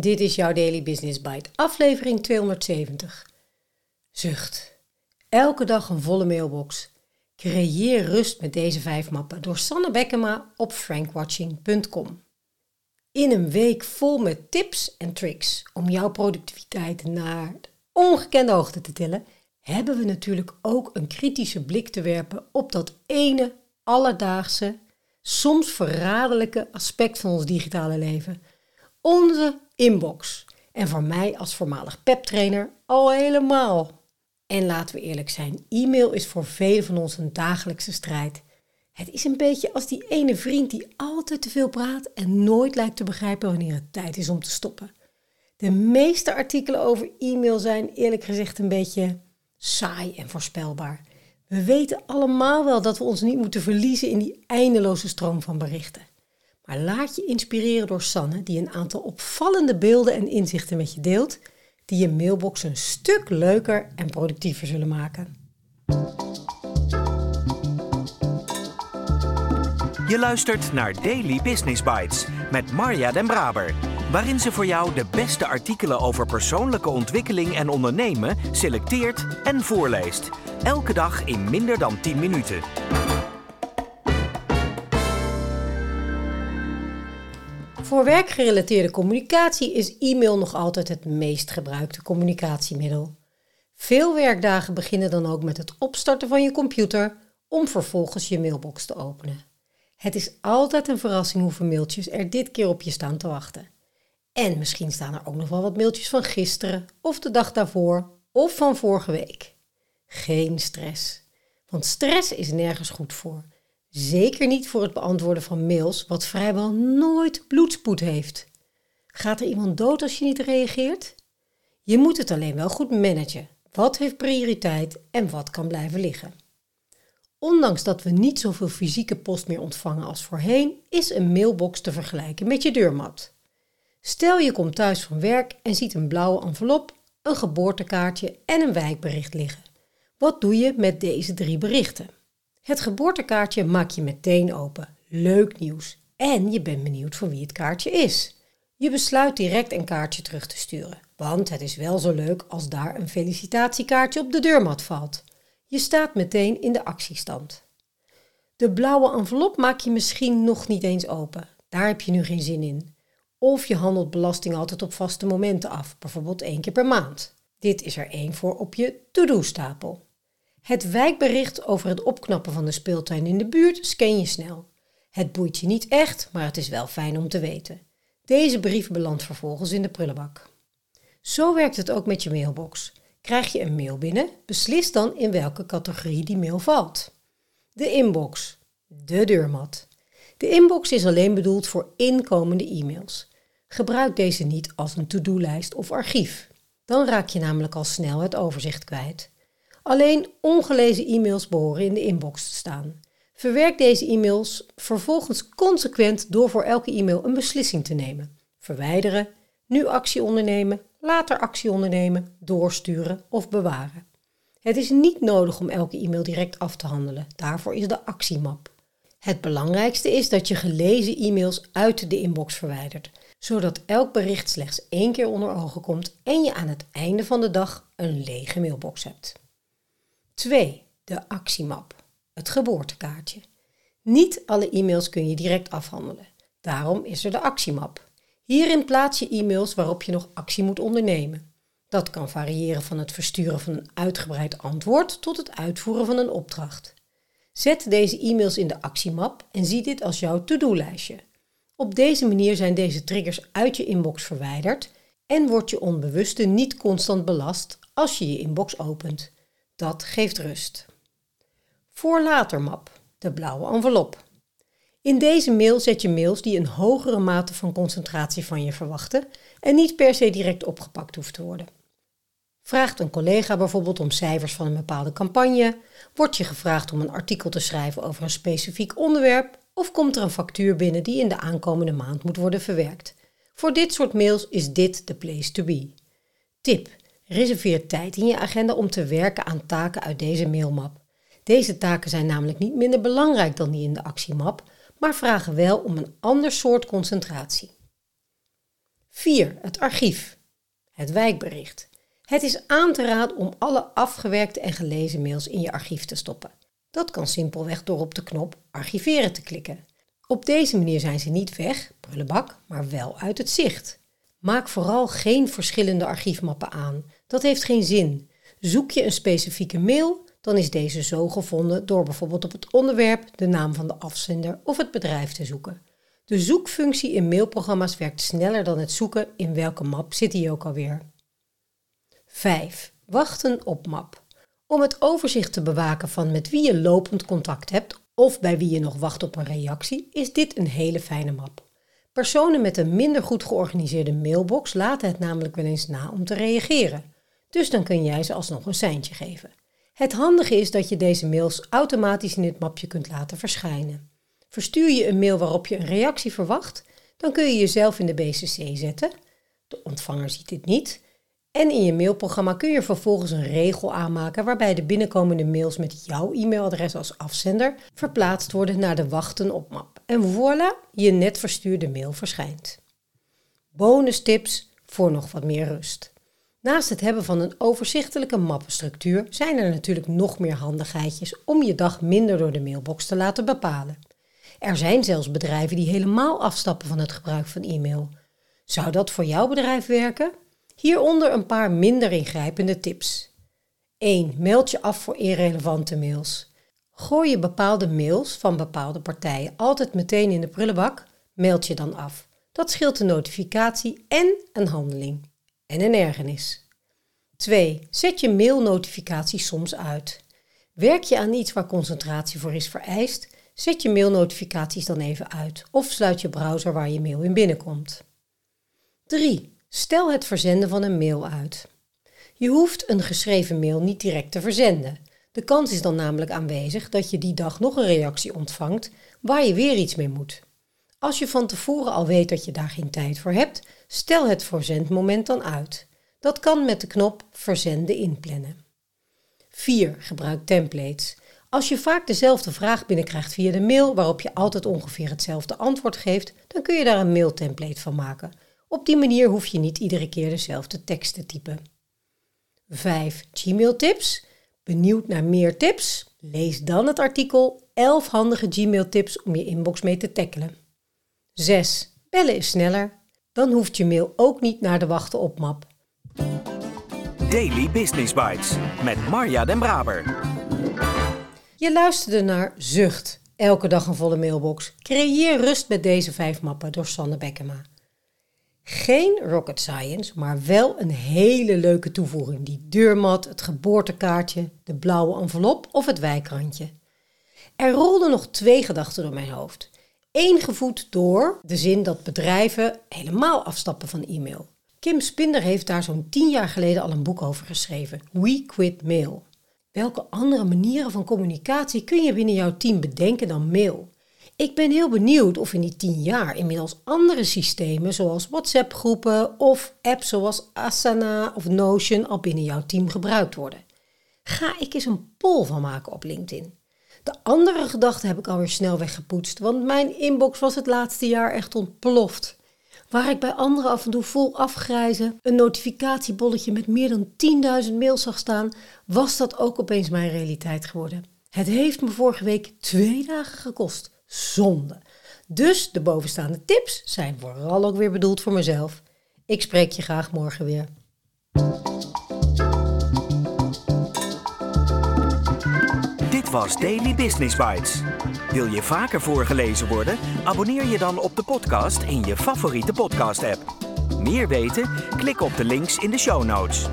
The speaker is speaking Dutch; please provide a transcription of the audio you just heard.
Dit is jouw Daily Business Bite, aflevering 270. Zucht. Elke dag een volle mailbox. Creëer rust met deze vijf mappen door Sanne Bekkema op frankwatching.com. In een week vol met tips en tricks om jouw productiviteit naar de ongekende hoogte te tillen, hebben we natuurlijk ook een kritische blik te werpen op dat ene alledaagse, soms verraderlijke aspect van ons digitale leven. Onze inbox. En voor mij als voormalig peptrainer al helemaal. En laten we eerlijk zijn, e-mail is voor velen van ons een dagelijkse strijd. Het is een beetje als die ene vriend die altijd te veel praat en nooit lijkt te begrijpen wanneer het tijd is om te stoppen. De meeste artikelen over e-mail zijn eerlijk gezegd een beetje saai en voorspelbaar. We weten allemaal wel dat we ons niet moeten verliezen in die eindeloze stroom van berichten. Maar laat je inspireren door Sanne, die een aantal opvallende beelden en inzichten met je deelt, die je mailbox een stuk leuker en productiever zullen maken. Je luistert naar Daily Business Bites met Marja Den Braber, waarin ze voor jou de beste artikelen over persoonlijke ontwikkeling en ondernemen selecteert en voorleest. Elke dag in minder dan 10 minuten. Voor werkgerelateerde communicatie is e-mail nog altijd het meest gebruikte communicatiemiddel. Veel werkdagen beginnen dan ook met het opstarten van je computer om vervolgens je mailbox te openen. Het is altijd een verrassing hoeveel mailtjes er dit keer op je staan te wachten. En misschien staan er ook nog wel wat mailtjes van gisteren of de dag daarvoor of van vorige week. Geen stress, want stress is nergens goed voor. Zeker niet voor het beantwoorden van mails, wat vrijwel nooit bloedspoed heeft. Gaat er iemand dood als je niet reageert? Je moet het alleen wel goed managen. Wat heeft prioriteit en wat kan blijven liggen? Ondanks dat we niet zoveel fysieke post meer ontvangen als voorheen, is een mailbox te vergelijken met je deurmat. Stel je komt thuis van werk en ziet een blauwe envelop, een geboortekaartje en een wijkbericht liggen. Wat doe je met deze drie berichten? Het geboortekaartje maak je meteen open. Leuk nieuws. En je bent benieuwd van wie het kaartje is. Je besluit direct een kaartje terug te sturen, want het is wel zo leuk als daar een felicitatiekaartje op de deurmat valt. Je staat meteen in de actiestand. De blauwe envelop maak je misschien nog niet eens open. Daar heb je nu geen zin in. Of je handelt belasting altijd op vaste momenten af, bijvoorbeeld één keer per maand. Dit is er één voor op je to-do-stapel. Het wijkbericht over het opknappen van de speeltuin in de buurt scan je snel. Het boeit je niet echt, maar het is wel fijn om te weten. Deze brief belandt vervolgens in de prullenbak. Zo werkt het ook met je mailbox. Krijg je een mail binnen, beslis dan in welke categorie die mail valt. De inbox, de deurmat. De inbox is alleen bedoeld voor inkomende e-mails. Gebruik deze niet als een to-do-lijst of archief. Dan raak je namelijk al snel het overzicht kwijt. Alleen ongelezen e-mails behoren in de inbox te staan. Verwerk deze e-mails vervolgens consequent door voor elke e-mail een beslissing te nemen. Verwijderen, nu actie ondernemen, later actie ondernemen, doorsturen of bewaren. Het is niet nodig om elke e-mail direct af te handelen. Daarvoor is de actiemap. Het belangrijkste is dat je gelezen e-mails uit de inbox verwijdert, zodat elk bericht slechts één keer onder ogen komt en je aan het einde van de dag een lege mailbox hebt. 2. De actiemap, het geboortekaartje. Niet alle e-mails kun je direct afhandelen. Daarom is er de actiemap. Hierin plaats je e-mails waarop je nog actie moet ondernemen. Dat kan variëren van het versturen van een uitgebreid antwoord tot het uitvoeren van een opdracht. Zet deze e-mails in de actiemap en zie dit als jouw to-do-lijstje. Op deze manier zijn deze triggers uit je inbox verwijderd en wordt je onbewuste niet constant belast als je je inbox opent. Dat geeft rust. Voor later map, de blauwe envelop. In deze mail zet je mails die een hogere mate van concentratie van je verwachten en niet per se direct opgepakt hoeft te worden. Vraagt een collega bijvoorbeeld om cijfers van een bepaalde campagne, wordt je gevraagd om een artikel te schrijven over een specifiek onderwerp of komt er een factuur binnen die in de aankomende maand moet worden verwerkt. Voor dit soort mails is dit de place to be. Tip: Reserveer tijd in je agenda om te werken aan taken uit deze mailmap. Deze taken zijn namelijk niet minder belangrijk dan die in de actiemap, maar vragen wel om een ander soort concentratie. 4. Het archief. Het wijkbericht. Het is aan te raden om alle afgewerkte en gelezen mails in je archief te stoppen. Dat kan simpelweg door op de knop archiveren te klikken. Op deze manier zijn ze niet weg, prullenbak, maar wel uit het zicht. Maak vooral geen verschillende archiefmappen aan. Dat heeft geen zin. Zoek je een specifieke mail, dan is deze zo gevonden door bijvoorbeeld op het onderwerp, de naam van de afzender of het bedrijf te zoeken. De zoekfunctie in mailprogramma's werkt sneller dan het zoeken in welke map zit die ook alweer. 5. Wachten op map. Om het overzicht te bewaken van met wie je lopend contact hebt of bij wie je nog wacht op een reactie, is dit een hele fijne map. Personen met een minder goed georganiseerde mailbox laten het namelijk wel eens na om te reageren. Dus dan kun jij ze alsnog een seintje geven. Het handige is dat je deze mails automatisch in dit mapje kunt laten verschijnen. Verstuur je een mail waarop je een reactie verwacht, dan kun je jezelf in de BCC zetten. De ontvanger ziet dit niet. En in je mailprogramma kun je vervolgens een regel aanmaken waarbij de binnenkomende mails met jouw e-mailadres als afzender verplaatst worden naar de wachten op map. En voilà, je net verstuurde mail verschijnt. Bonus tips voor nog wat meer rust. Naast het hebben van een overzichtelijke mappenstructuur zijn er natuurlijk nog meer handigheidjes om je dag minder door de mailbox te laten bepalen. Er zijn zelfs bedrijven die helemaal afstappen van het gebruik van e-mail. Zou dat voor jouw bedrijf werken? Hieronder een paar minder ingrijpende tips. 1. Meld je af voor irrelevante mails. Gooi je bepaalde mails van bepaalde partijen altijd meteen in de prullenbak, meld je dan af. Dat scheelt een notificatie en een handeling. En een ergernis. 2. Zet je mailnotificaties soms uit. Werk je aan iets waar concentratie voor is vereist, zet je mailnotificaties dan even uit of sluit je browser waar je mail in binnenkomt. 3. Stel het verzenden van een mail uit. Je hoeft een geschreven mail niet direct te verzenden. De kans is dan namelijk aanwezig dat je die dag nog een reactie ontvangt waar je weer iets mee moet. Als je van tevoren al weet dat je daar geen tijd voor hebt, stel het verzendmoment dan uit. Dat kan met de knop Verzenden inplannen. 4. Gebruik templates. Als je vaak dezelfde vraag binnenkrijgt via de mail waarop je altijd ongeveer hetzelfde antwoord geeft, dan kun je daar een mailtemplate van maken. Op die manier hoef je niet iedere keer dezelfde tekst te typen. 5. Gmail tips. Benieuwd naar meer tips? Lees dan het artikel 11 handige Gmail tips om je inbox mee te tackelen. 6. Bellen is sneller. Dan hoeft je mail ook niet naar de wachten op map. Daily Business Bites met Marja Den Braber. Je luisterde naar Zucht. Elke dag een volle mailbox. Creëer rust met deze vijf mappen door Sanne Bekkema. Geen rocket science, maar wel een hele leuke toevoeging. Die deurmat, het geboortekaartje, de blauwe envelop of het wijkrandje. Er rolden nog twee gedachten door mijn hoofd. Eén gevoed door de zin dat bedrijven helemaal afstappen van e-mail. Kim Spinder heeft daar zo'n tien jaar geleden al een boek over geschreven. We Quit Mail. Welke andere manieren van communicatie kun je binnen jouw team bedenken dan mail? Ik ben heel benieuwd of in die tien jaar inmiddels andere systemen zoals WhatsApp-groepen of apps zoals Asana of Notion al binnen jouw team gebruikt worden. Ga ik eens een poll van maken op LinkedIn. De andere gedachte heb ik alweer snel weggepoetst, want mijn inbox was het laatste jaar echt ontploft. Waar ik bij anderen af en toe vol afgrijzen een notificatiebolletje met meer dan 10.000 mails zag staan, was dat ook opeens mijn realiteit geworden. Het heeft me vorige week twee dagen gekost zonde. Dus de bovenstaande tips zijn vooral ook weer bedoeld voor mezelf. Ik spreek je graag morgen weer. Dit was Daily Business Bites. Wil je vaker voorgelezen worden? Abonneer je dan op de podcast in je favoriete podcast-app. Meer weten? Klik op de links in de show notes.